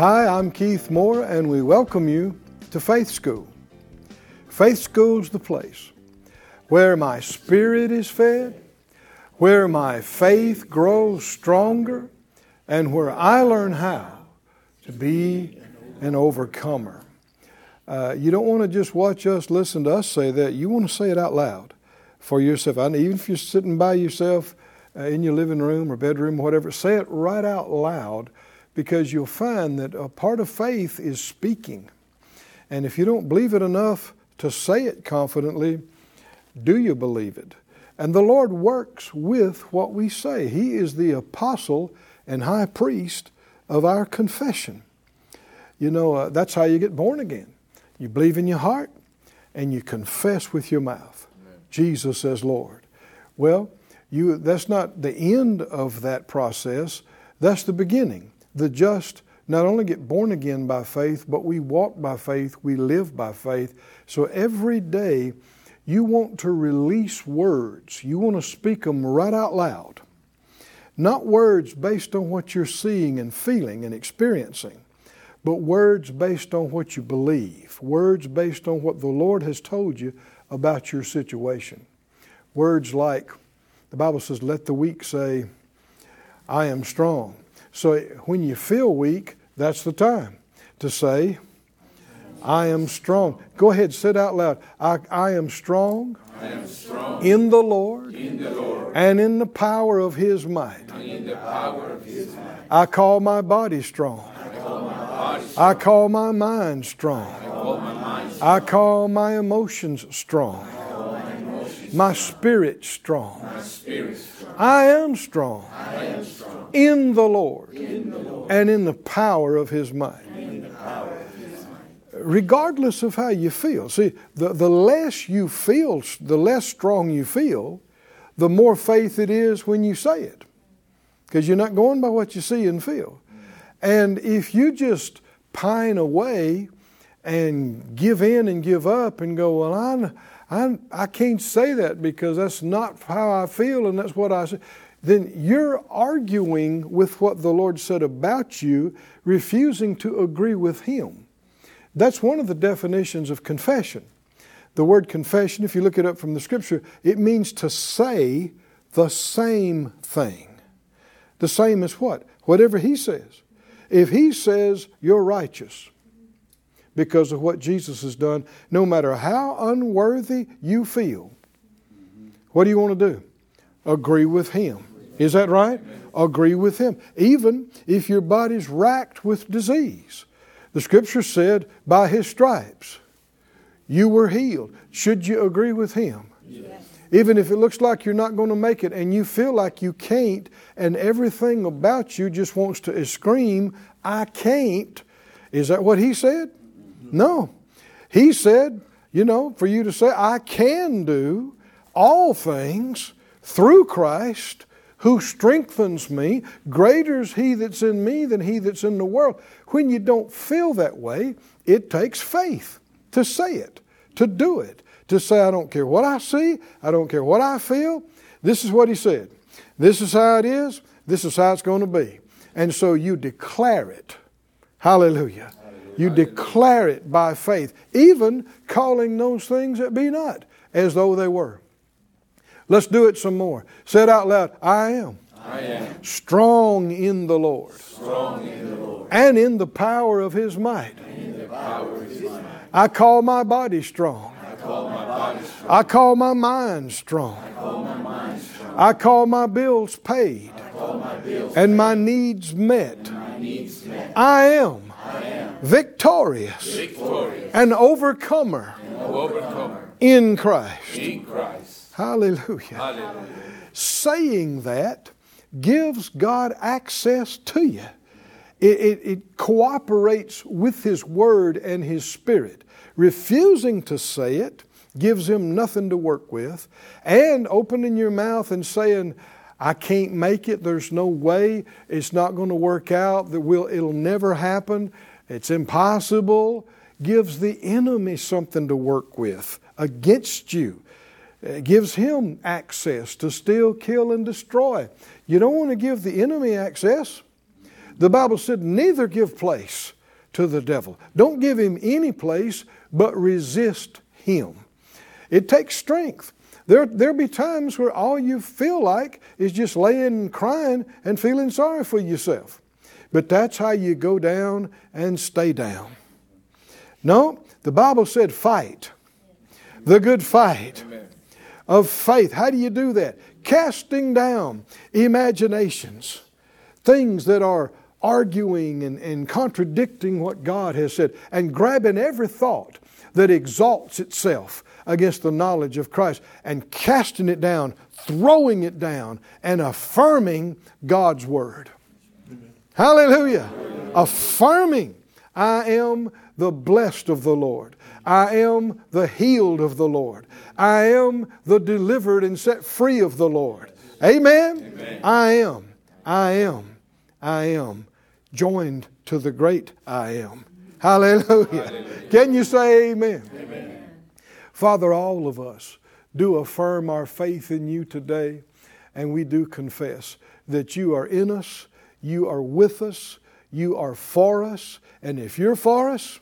Hi, I'm Keith Moore, and we welcome you to Faith School. Faith School's the place where my spirit is fed, where my faith grows stronger, and where I learn how to be an overcomer. Uh, you don't want to just watch us, listen to us say that. You want to say it out loud for yourself. And even if you're sitting by yourself uh, in your living room or bedroom or whatever, say it right out loud because you'll find that a part of faith is speaking. And if you don't believe it enough to say it confidently, do you believe it? And the Lord works with what we say. He is the apostle and high priest of our confession. You know, uh, that's how you get born again. You believe in your heart and you confess with your mouth. Jesus as Lord. Well, you, that's not the end of that process, that's the beginning. The just not only get born again by faith, but we walk by faith, we live by faith. So every day you want to release words, you want to speak them right out loud. Not words based on what you're seeing and feeling and experiencing, but words based on what you believe, words based on what the Lord has told you about your situation. Words like, the Bible says, let the weak say, I am strong. So when you feel weak, that's the time to say, I am strong. Go ahead, say it out loud. I, I am strong, I am strong in the Lord in the Lord and in the power of His might. and in the power of His might. I call my body strong. I call my mind strong. I call my emotions strong. My spirit strong. My spirit strong. I am strong in the Lord and in the power of His might. Regardless of how you feel. See, the, the less you feel, the less strong you feel, the more faith it is when you say it. Because you're not going by what you see and feel. And if you just pine away and give in and give up and go, well, I, I, I can't say that because that's not how I feel and that's what I say, then you're arguing with what the Lord said about you, refusing to agree with Him. That's one of the definitions of confession. The word confession, if you look it up from the scripture, it means to say the same thing. The same as what? Whatever He says. If He says you're righteous because of what Jesus has done, no matter how unworthy you feel, what do you want to do? Agree with Him. Is that right? Agree with Him. Even if your body's racked with disease. The scripture said, by His stripes you were healed. Should you agree with Him? Even if it looks like you're not going to make it and you feel like you can't, and everything about you just wants to scream, I can't. Is that what he said? No. He said, you know, for you to say, I can do all things through Christ who strengthens me. Greater is he that's in me than he that's in the world. When you don't feel that way, it takes faith to say it, to do it to say, I don't care what I see, I don't care what I feel. This is what he said. This is how it is, this is how it's going to be. And so you declare it. Hallelujah. You declare it by faith, even calling those things that be not as though they were. Let's do it some more. Say it out loud I am. I am Strong in the Lord strong in the Lord and in the power of his might. and in the power of His might. I call my body strong. I call my body strong. I call my mind strong. I call my mind strong. I call my bills paid I call my bills and my needs met. my needs met. I am victorious victorious and overcomer overcomer in Christ. in Christ. Hallelujah. Hallelujah. Saying that gives God access to you. It, it, it cooperates with His Word and His Spirit. Refusing to say it gives Him nothing to work with. And opening your mouth and saying, I can't make it, there's no way, it's not going to work out, that will, it'll never happen, it's impossible, gives the enemy something to work with against you. It gives him access to steal, kill, and destroy. You don't want to give the enemy access. The Bible said, neither give place to the devil. Don't give him any place, but resist him. It takes strength. There, there'll be times where all you feel like is just laying and crying and feeling sorry for yourself. But that's how you go down and stay down. No, the Bible said fight. The good fight Amen. of faith. How do you do that? Casting down imaginations, things that are arguing and, and contradicting what God has said, and grabbing every thought that exalts itself against the knowledge of Christ and casting it down, throwing it down, and affirming God's Word. Hallelujah. Affirming, I am the blessed of the Lord. I am the healed of the Lord. I am the delivered and set free of the Lord. Amen? Amen. I am. I am. I am joined to the great I am. Hallelujah. Can you say amen? Amen. Father, all of us do affirm our faith in you today, and we do confess that you are in us, you are with us, you are for us, and if you're for us,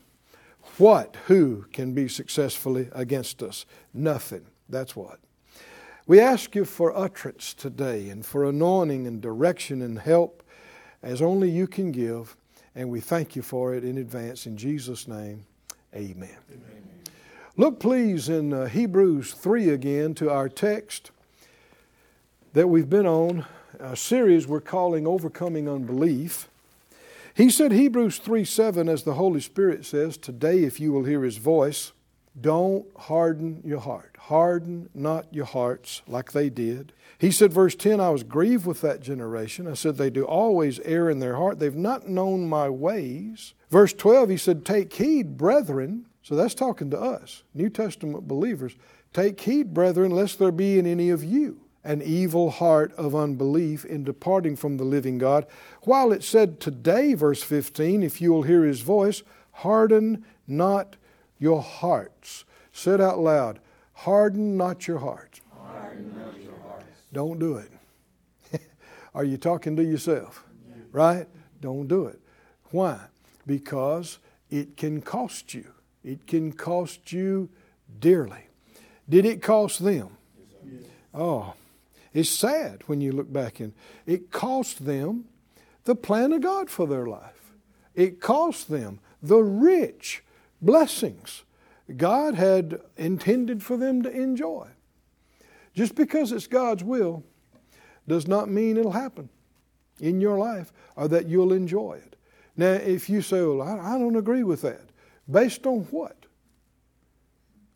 what, who can be successfully against us? Nothing. That's what. We ask you for utterance today and for anointing and direction and help as only you can give, and we thank you for it in advance. In Jesus' name, amen. Look, please, in uh, Hebrews 3 again to our text that we've been on, a series we're calling Overcoming Unbelief. He said, Hebrews 3 7, as the Holy Spirit says, Today, if you will hear his voice, don't harden your heart. Harden not your hearts like they did. He said, verse 10, I was grieved with that generation. I said, They do always err in their heart. They've not known my ways. Verse 12, he said, Take heed, brethren. So that's talking to us, New Testament believers. Take heed, brethren, lest there be in any of you an evil heart of unbelief in departing from the living God. While it said today, verse 15, if you will hear his voice, harden not your hearts. Say it out loud. Harden not your hearts. Harden not your hearts. Don't do it. Are you talking to yourself? Right? Don't do it. Why? Because it can cost you. It can cost you dearly. Did it cost them? Oh, it's sad when you look back and it cost them the plan of God for their life. It cost them the rich blessings God had intended for them to enjoy. Just because it's God's will does not mean it'll happen in your life or that you'll enjoy it. Now, if you say, well, I, don't agree with that, based on what?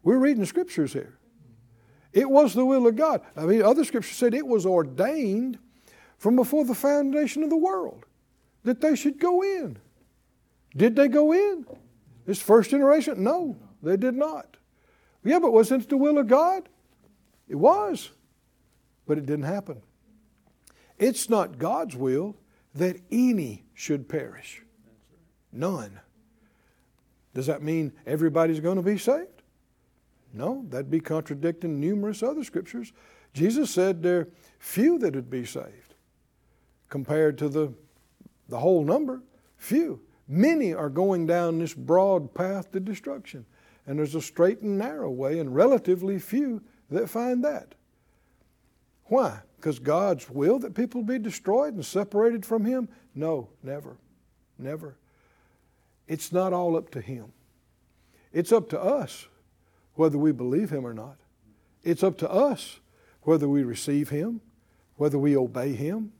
We're reading scriptures here. It was the will of God. I mean, other scriptures said it was ordained from before the foundation of the world that they should go in. Did they go in? This first generation? No, they did not. Yeah, but wasn't it the will of God? It was, but it didn't happen. It's not God's will that any should perish. None. Does that mean everybody's going to be saved? No, that'd be contradicting numerous other scriptures. Jesus said there are few that would be saved compared to the, the whole number. Few. Many are going down this broad path to destruction. And there's a straight and narrow way, and relatively few that find that. Why? Because God's will that people be destroyed and separated from Him? No, never. Never. It's not all up to Him. It's up to us whether we believe Him or not. It's up to us whether we receive Him, whether we obey Him.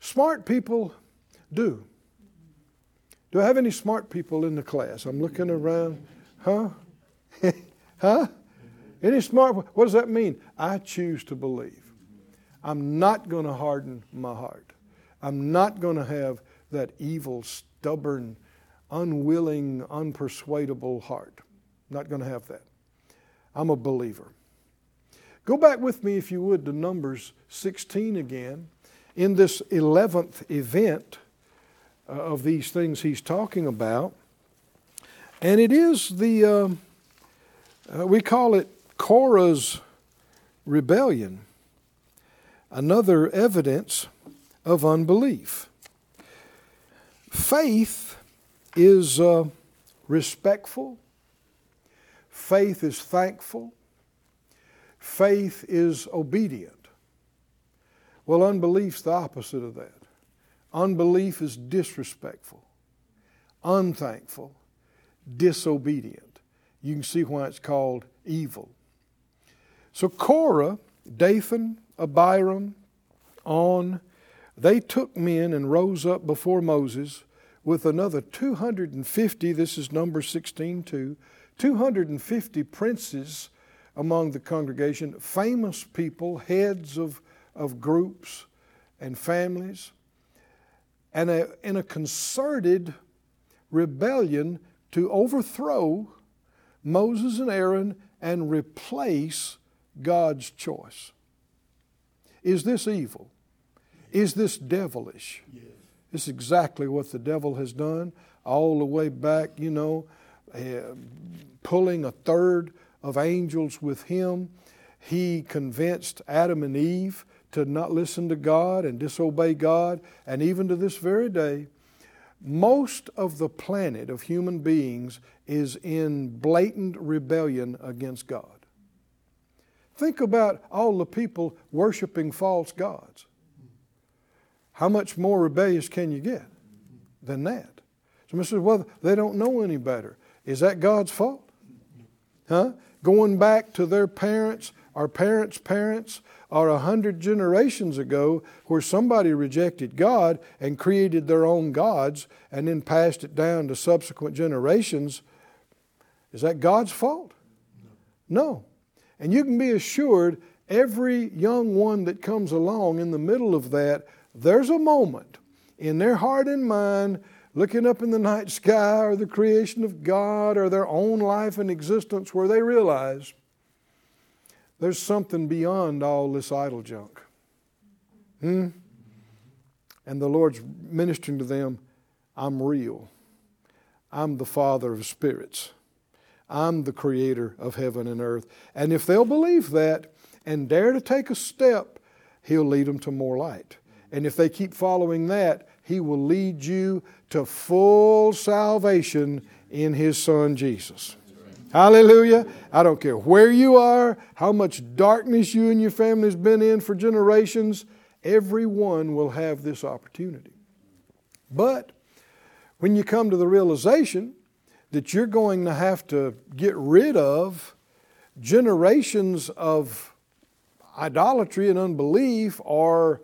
Smart people do. Do I have any smart people in the class? I'm looking around. Huh? huh? Any smart? What does that mean? I choose to believe. I'm not going to harden my heart. I'm not going to have that evil, stubborn, unwilling, unpersuadable heart. Not going to have that. I'm a believer. Go back with me, if you would, to Numbers 16 again. In this 11th event uh, of these things he's talking about, and it is the, uh, uh, we call it Korah's rebellion, another evidence of unbelief. Faith is uh, respectful, faith is thankful, faith is obedient. Well, unbelief's the opposite of that. Unbelief is disrespectful, unthankful, disobedient. You can see why it's called evil. So Korah, Dathan, Abiram, On, they took men and rose up before Moses with another 250, this is number 16 too, 250 princes among the congregation, famous people, heads of, of groups and families, and a, in a concerted rebellion to overthrow Moses and Aaron and replace God's choice. Is this evil? Is this devilish? Yes. This is exactly what the devil has done all the way back, you know, Uh, pulling a third of angels with him. He convinced Adam and Eve to not listen to God and disobey God, and even to this very day, most of the planet of human beings is in blatant rebellion against God. Think about all the people worshiping false gods. How much more rebellious can you get than that? Somebody says, well, they don't know any better. Is that God's fault? Huh? Going back to their parents, our parents' parents, or a hundred generations ago, where somebody rejected God and created their own gods and then passed it down to subsequent generations, is that God's fault? No. And you can be assured every young one that comes along in the middle of that, there's a moment in their heart and mind looking up in the night sky or the creation of God or their own life and existence where they realize there's something beyond all this idle junk. Hmm? And the Lord's ministering to them I'm real. I'm the Father of spirits. I'm the creator of heaven and earth. And if they'll believe that and dare to take a step, He'll lead them to more light. And if they keep following that, He will lead you to full salvation in His Son Jesus. Hallelujah. I don't care where you are, how much darkness you and your family's been in for generations, everyone will have this opportunity. But when you come to the realization that you're going to have to get rid of generations of idolatry and unbelief or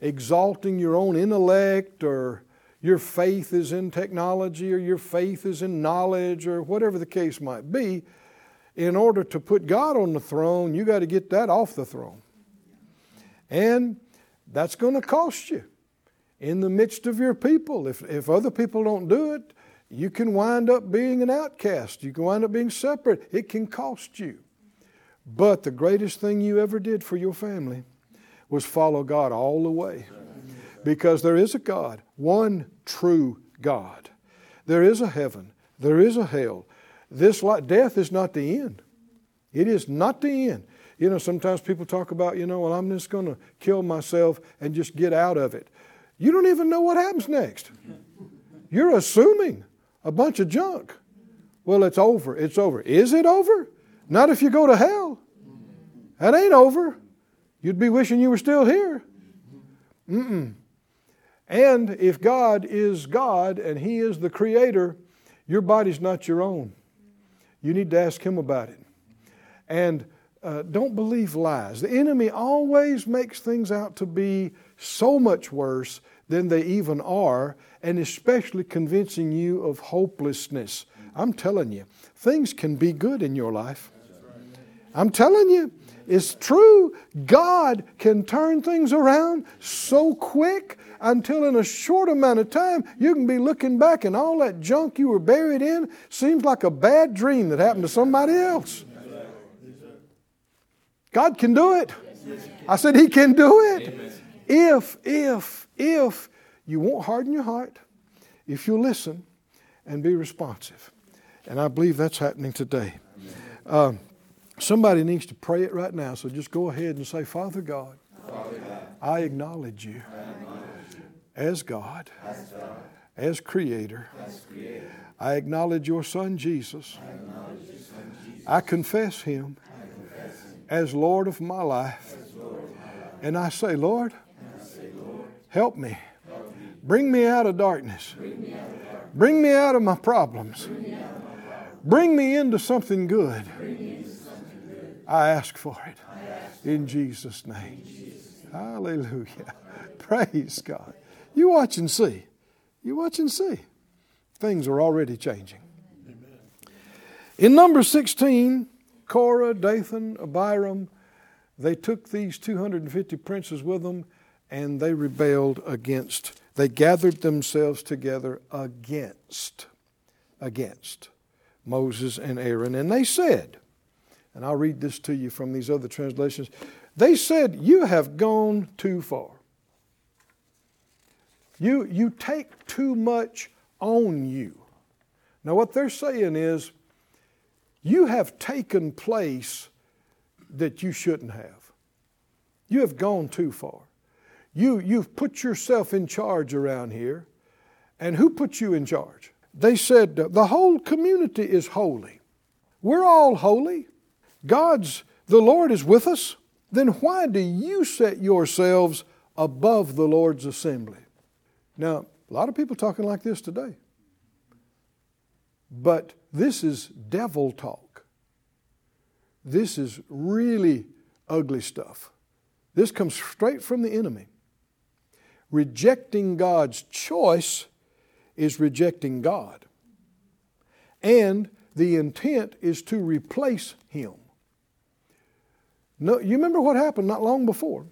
exalting your own intellect or your faith is in technology or your faith is in knowledge or whatever the case might be, in order to put God on the throne, you got to get that off the throne. And that's going to cost you in the midst of your people. If, if other people don't do it, you can wind up being an outcast. You can wind up being separate. It can cost you. But the greatest thing you ever did for your family was follow God all the way. Because there is a God, one true God. There is a heaven, there is a hell. This life, death is not the end. It is not the end. You know, sometimes people talk about, you know, well, I'm just going to kill myself and just get out of it. You don't even know what happens next. You're assuming a bunch of junk. Well, it's over. It's over. Is it over? Not if you go to hell. That ain't over. You'd be wishing you were still here. Mm-mm. And if God is God and He is the Creator, your body's not your own. You need to ask Him about it. And uh, don't believe lies. The enemy always makes things out to be so much worse than they even are, and especially convincing you of hopelessness. I'm telling you, things can be good in your life. I'm telling you, It's true. God can turn things around so quick until in a short amount of time you can be looking back and all that junk you were buried in seems like a bad dream that happened to somebody else. God can do it. I said He can do it. If, if, if you won't harden your heart, if you'll listen and be responsive. And I believe that's happening today. Um, somebody needs to pray it right now, so just go ahead and say, Father God, I acknowledge you as God, as Creator. I acknowledge your Son Jesus. I confess Him as Lord of my life. And I say, Lord, help me. Bring me out of darkness. Bring me out of my problems. Bring me into something good. I ask for it in Jesus' name. Hallelujah. Praise God. You watch and see. You watch and see. Things are already changing. In number 16, Korah, Dathan, Abiram, they took these 250 princes with them and they rebelled against, they gathered themselves together against, against Moses and Aaron. And they said, and I'll read this to you from these other translations, they said, You have gone too far. You, you take too much on you. Now, what they're saying is, you have taken place that you shouldn't have. You have gone too far. You, you've put yourself in charge around here. And who put you in charge? They said, the whole community is holy. We're all holy. God's, the Lord is with us. Then why do you set yourselves above the Lord's assembly? Now, a lot of people talking like this today. But this is devil talk. This is really ugly stuff. This comes straight from the enemy. Rejecting God's choice is rejecting God. And the intent is to replace Him. No, you remember what happened not long before?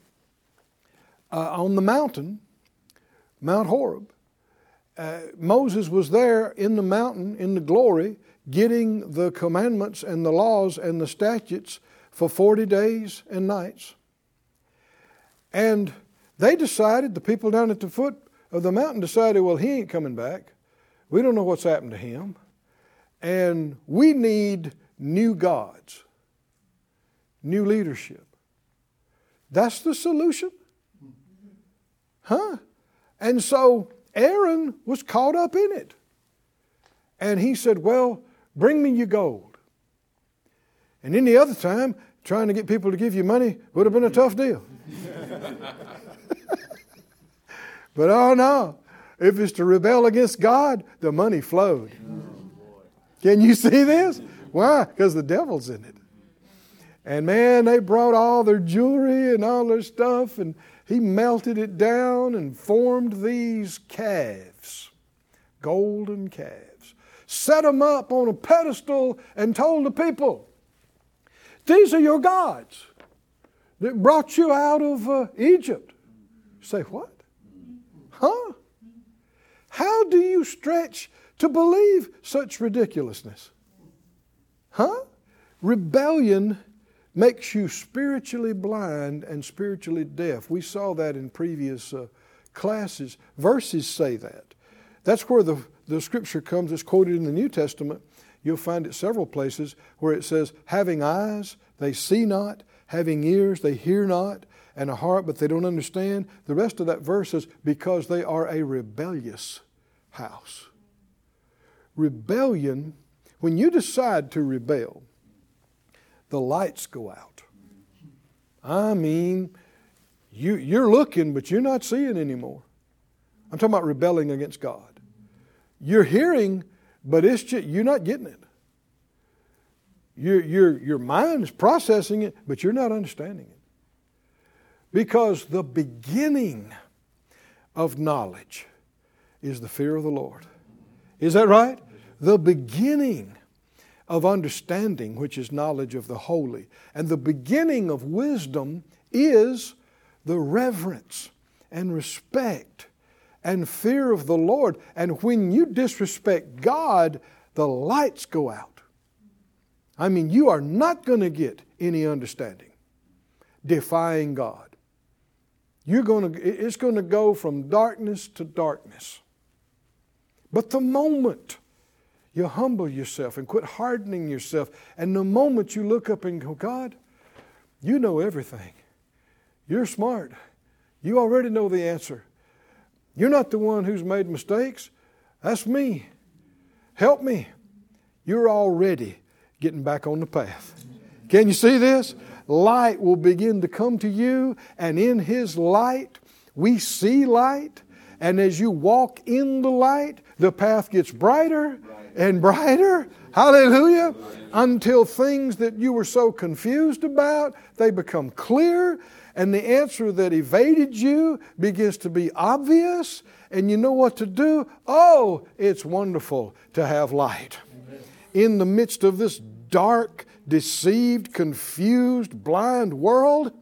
Uh, on the mountain, Mount Horeb, uh, Moses was there in the mountain, in the glory, getting the commandments and the laws and the statutes for 40 days and nights. And they decided, the people down at the foot of the mountain decided, well, he ain't coming back. We don't know what's happened to him. And we need new gods, new leadership. That's the solution? Huh? And so Aaron was caught up in it. And he said, Well, bring me your gold. And any other time, trying to get people to give you money would have been a tough deal. but oh no, if it's to rebel against God, the money flowed. Can you see this? Why? Because the devil's in it. And man, they brought all their jewelry and all their stuff, and he melted it down and formed these calves, golden calves, set them up on a pedestal, and told the people, These are your gods that brought you out of uh, Egypt. say, what? Huh? How do you stretch to believe such ridiculousness? Huh? Rebellion makes you spiritually blind and spiritually deaf. We saw that in previous uh, classes. Verses say that. That's where the, the scripture comes. It's quoted in the New Testament. You'll find it several places where it says, having eyes, they see not, having ears, they hear not, and a heart, but they don't understand. The rest of that verse is because they are a rebellious house. Rebellion, when you decide to rebel, the lights go out. I mean, you, you're looking, but you're not seeing anymore. I'm talking about rebelling against God. You're hearing, but it's just, you're not getting it. Your, your, your mind is processing it, but you're not understanding it. Because the beginning of knowledge is the fear of the Lord. Is that right? The beginning of understanding, which is knowledge of the holy. And the beginning of wisdom is the reverence and respect and fear of the Lord. And when you disrespect God, the lights go out. I mean, you are not going to get any understanding defying God. You're going to, it's going to go from darkness to darkness. But the moment you humble yourself and quit hardening yourself, and the moment you look up and go, God, you know everything. You're smart. You already know the answer. You're not the one who's made mistakes. That's me. Help me. You're already getting back on the path. Can you see this? Light will begin to come to you, and in His light, we see light. And as you walk in the light, the path gets brighter and brighter. Hallelujah. Until things that you were so confused about, they become clear and the answer that evaded you begins to be obvious, and you know what to do. Oh, it's wonderful to have light. In the midst of this dark, deceived, confused, blind world,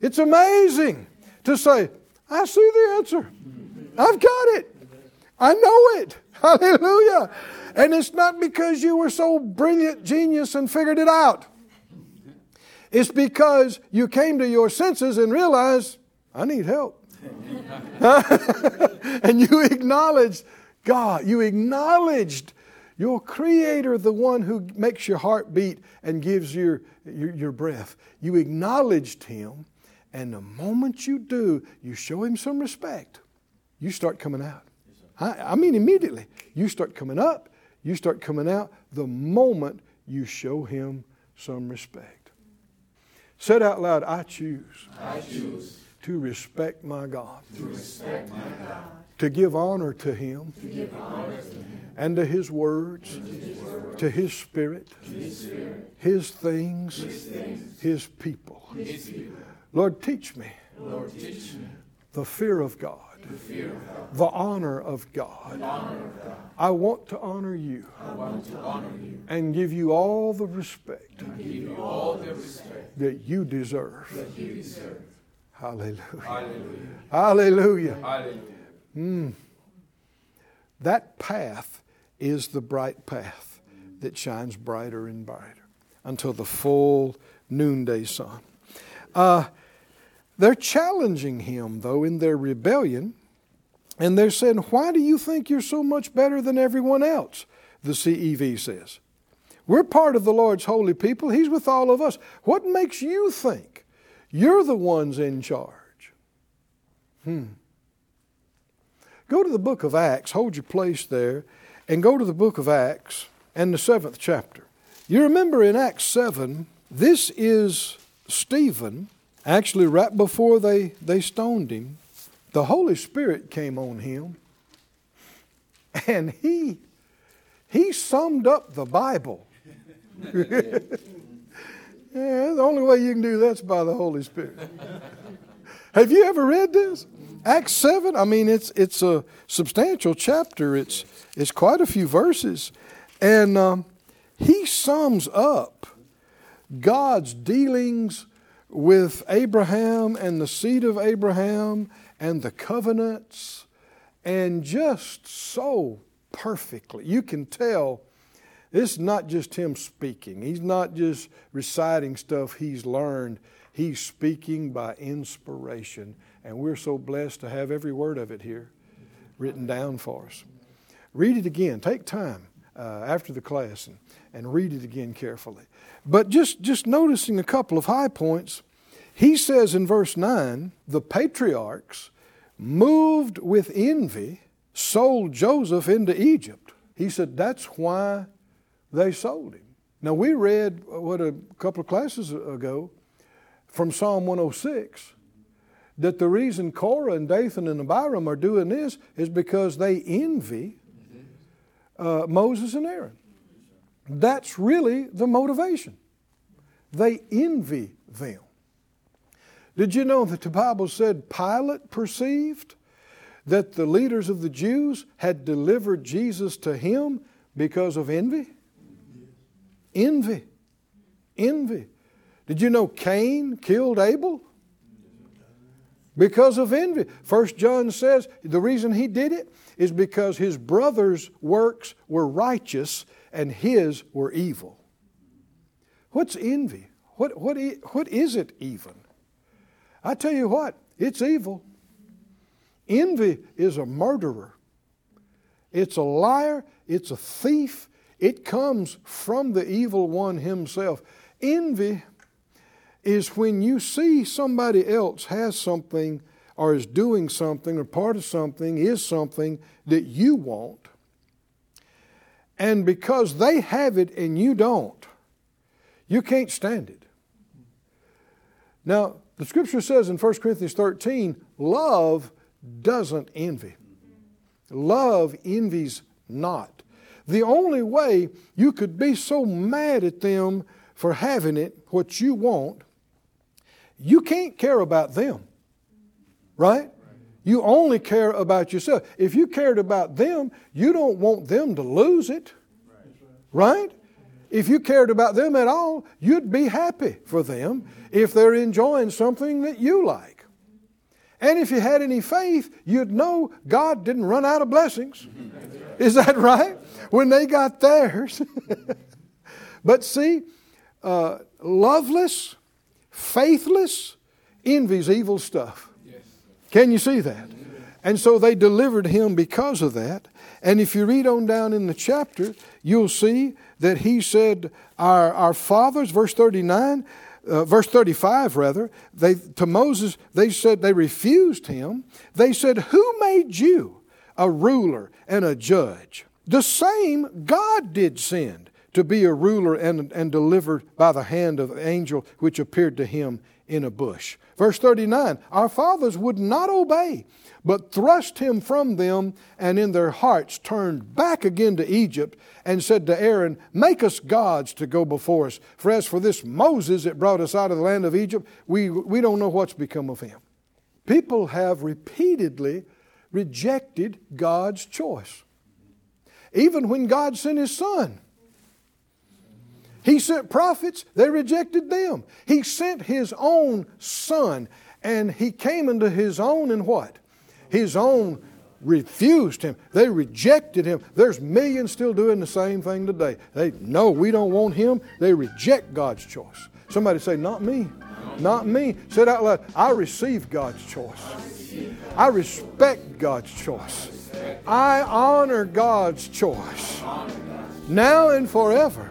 it's amazing to say, I see the answer. I've got it. I know it. Hallelujah. And it's not because you were so brilliant, genius, and figured it out. It's because you came to your senses and realized, I need help. and you acknowledged God. You acknowledged your Creator, the one who makes your heart beat and gives your, your, your breath. You acknowledged Him, and the moment you do, you show Him some respect, you start coming out. I, I mean, immediately. You start coming up, you start coming out the moment you show Him some respect. Said out loud, I choose, I choose to respect my God, to respect my God, to give honor to Him, to give honor to Him, and to His words, to His His Spirit, His spirit, His things, His His people. People. Lord, teach me Lord, teach me the fear of God, the God, the honor of God. honor of God. I want to honor you I want to honor you and give you all the respect and give you all the respect that you deserve. that you deserve. Hallelujah. Hallelujah. Hallelujah. Hallelujah. That path is the bright path that shines brighter and brighter until the full noonday sun. Uh, they're challenging him, though, in their rebellion, and they're saying, Why do you think you're so much better than everyone else? The CEV says. We're part of the Lord's holy people. He's with all of us. What makes you think you're the ones in charge? Hmm. Go to the book of Acts, hold your place there, and go to the book of Acts and the seventh chapter. You remember in Acts 7, this is Stephen, actually, right before they, they stoned him, the Holy Spirit came on him, and he, he summed up the Bible. yeah, the only way you can do that's by the Holy Spirit. Have you ever read this? Acts 7, I mean, it's, it's a substantial chapter. It's, it's quite a few verses. And um, he sums up God's dealings with Abraham and the seed of Abraham and the covenants, and just so perfectly. You can tell this is not just him speaking, he's not just reciting stuff he's learned, he's speaking by inspiration. And we're so blessed to have every word of it here written down for us. Read it again. Take time uh, after the class and, and read it again carefully. But just, just noticing a couple of high points, he says in verse 9 the patriarchs, moved with envy, sold Joseph into Egypt. He said that's why they sold him. Now, we read, what, a couple of classes ago from Psalm 106 that the reason Korah and Dathan and Abiram are doing this is because they envy uh, Moses and Aaron. That's really the motivation. They envy them. Did you know that the Bible said Pilate perceived that the leaders of the Jews had delivered Jesus to him because of envy? Envy. Envy. Did you know Cain killed Abel? Because of envy. First John says the reason he did it is because his brother's works were righteous and his were evil. What's envy? What, what, what is it even? I tell you what, it's evil. Envy is a murderer, it's a liar, it's a thief, it comes from the evil one himself. Envy is when you see somebody else has something or is doing something or part of something is something that you want. And because they have it and you don't, you can't stand it. Now, the scripture says in 1 Corinthians 13, love doesn't envy. Love envies not. The only way you could be so mad at them for having it, what you want, you can't care about them. Right? You only care about yourself. If you cared about them, you don't want them to lose it. Right? If you cared about them at all, you'd be happy for them if they're enjoying something that you like. And if you had any faith, you'd know God didn't run out of blessings. Is that right? When they got theirs. but see, uh, loveless, faithless, envies evil stuff. Can you see that? And so they delivered him because of that. And if you read on down in the chapter, you'll see that he said, Our, our fathers, verse 39, uh, verse 35 rather, they, to Moses, they said they refused him. They said, Who made you a ruler and a judge? The same God did send to be a ruler and, and delivered by the hand of the angel which appeared to him in a bush. Verse 39 Our fathers would not obey, but thrust him from them, and in their hearts turned back again to Egypt, and said to Aaron, Make us gods to go before us. For as for this Moses that brought us out of the land of Egypt, we, we don't know what's become of him. People have repeatedly rejected God's choice. Even when God sent his son, he sent prophets, they rejected them. He sent his own son, and he came into his own, and what? His own refused him. They rejected him. There's millions still doing the same thing today. They know we don't want him. They reject God's choice. Somebody say, Not me. Not me. Say it out loud. I receive God's choice. I respect God's choice. I honor God's choice. Now and forever.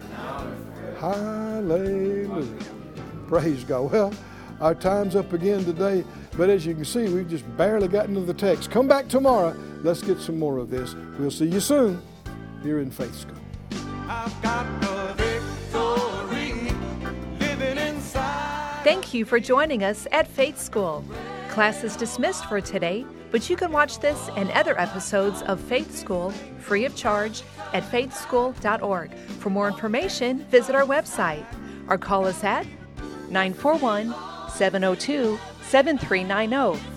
Hallelujah. Praise God. Well, our time's up again today, but as you can see, we've just barely gotten to the text. Come back tomorrow. Let's get some more of this. We'll see you soon here in Faith School. Thank you for joining us at Faith School. Class is dismissed for today, but you can watch this and other episodes of Faith School free of charge at faithschool.org. For more information, visit our website or call us at 941 702 7390.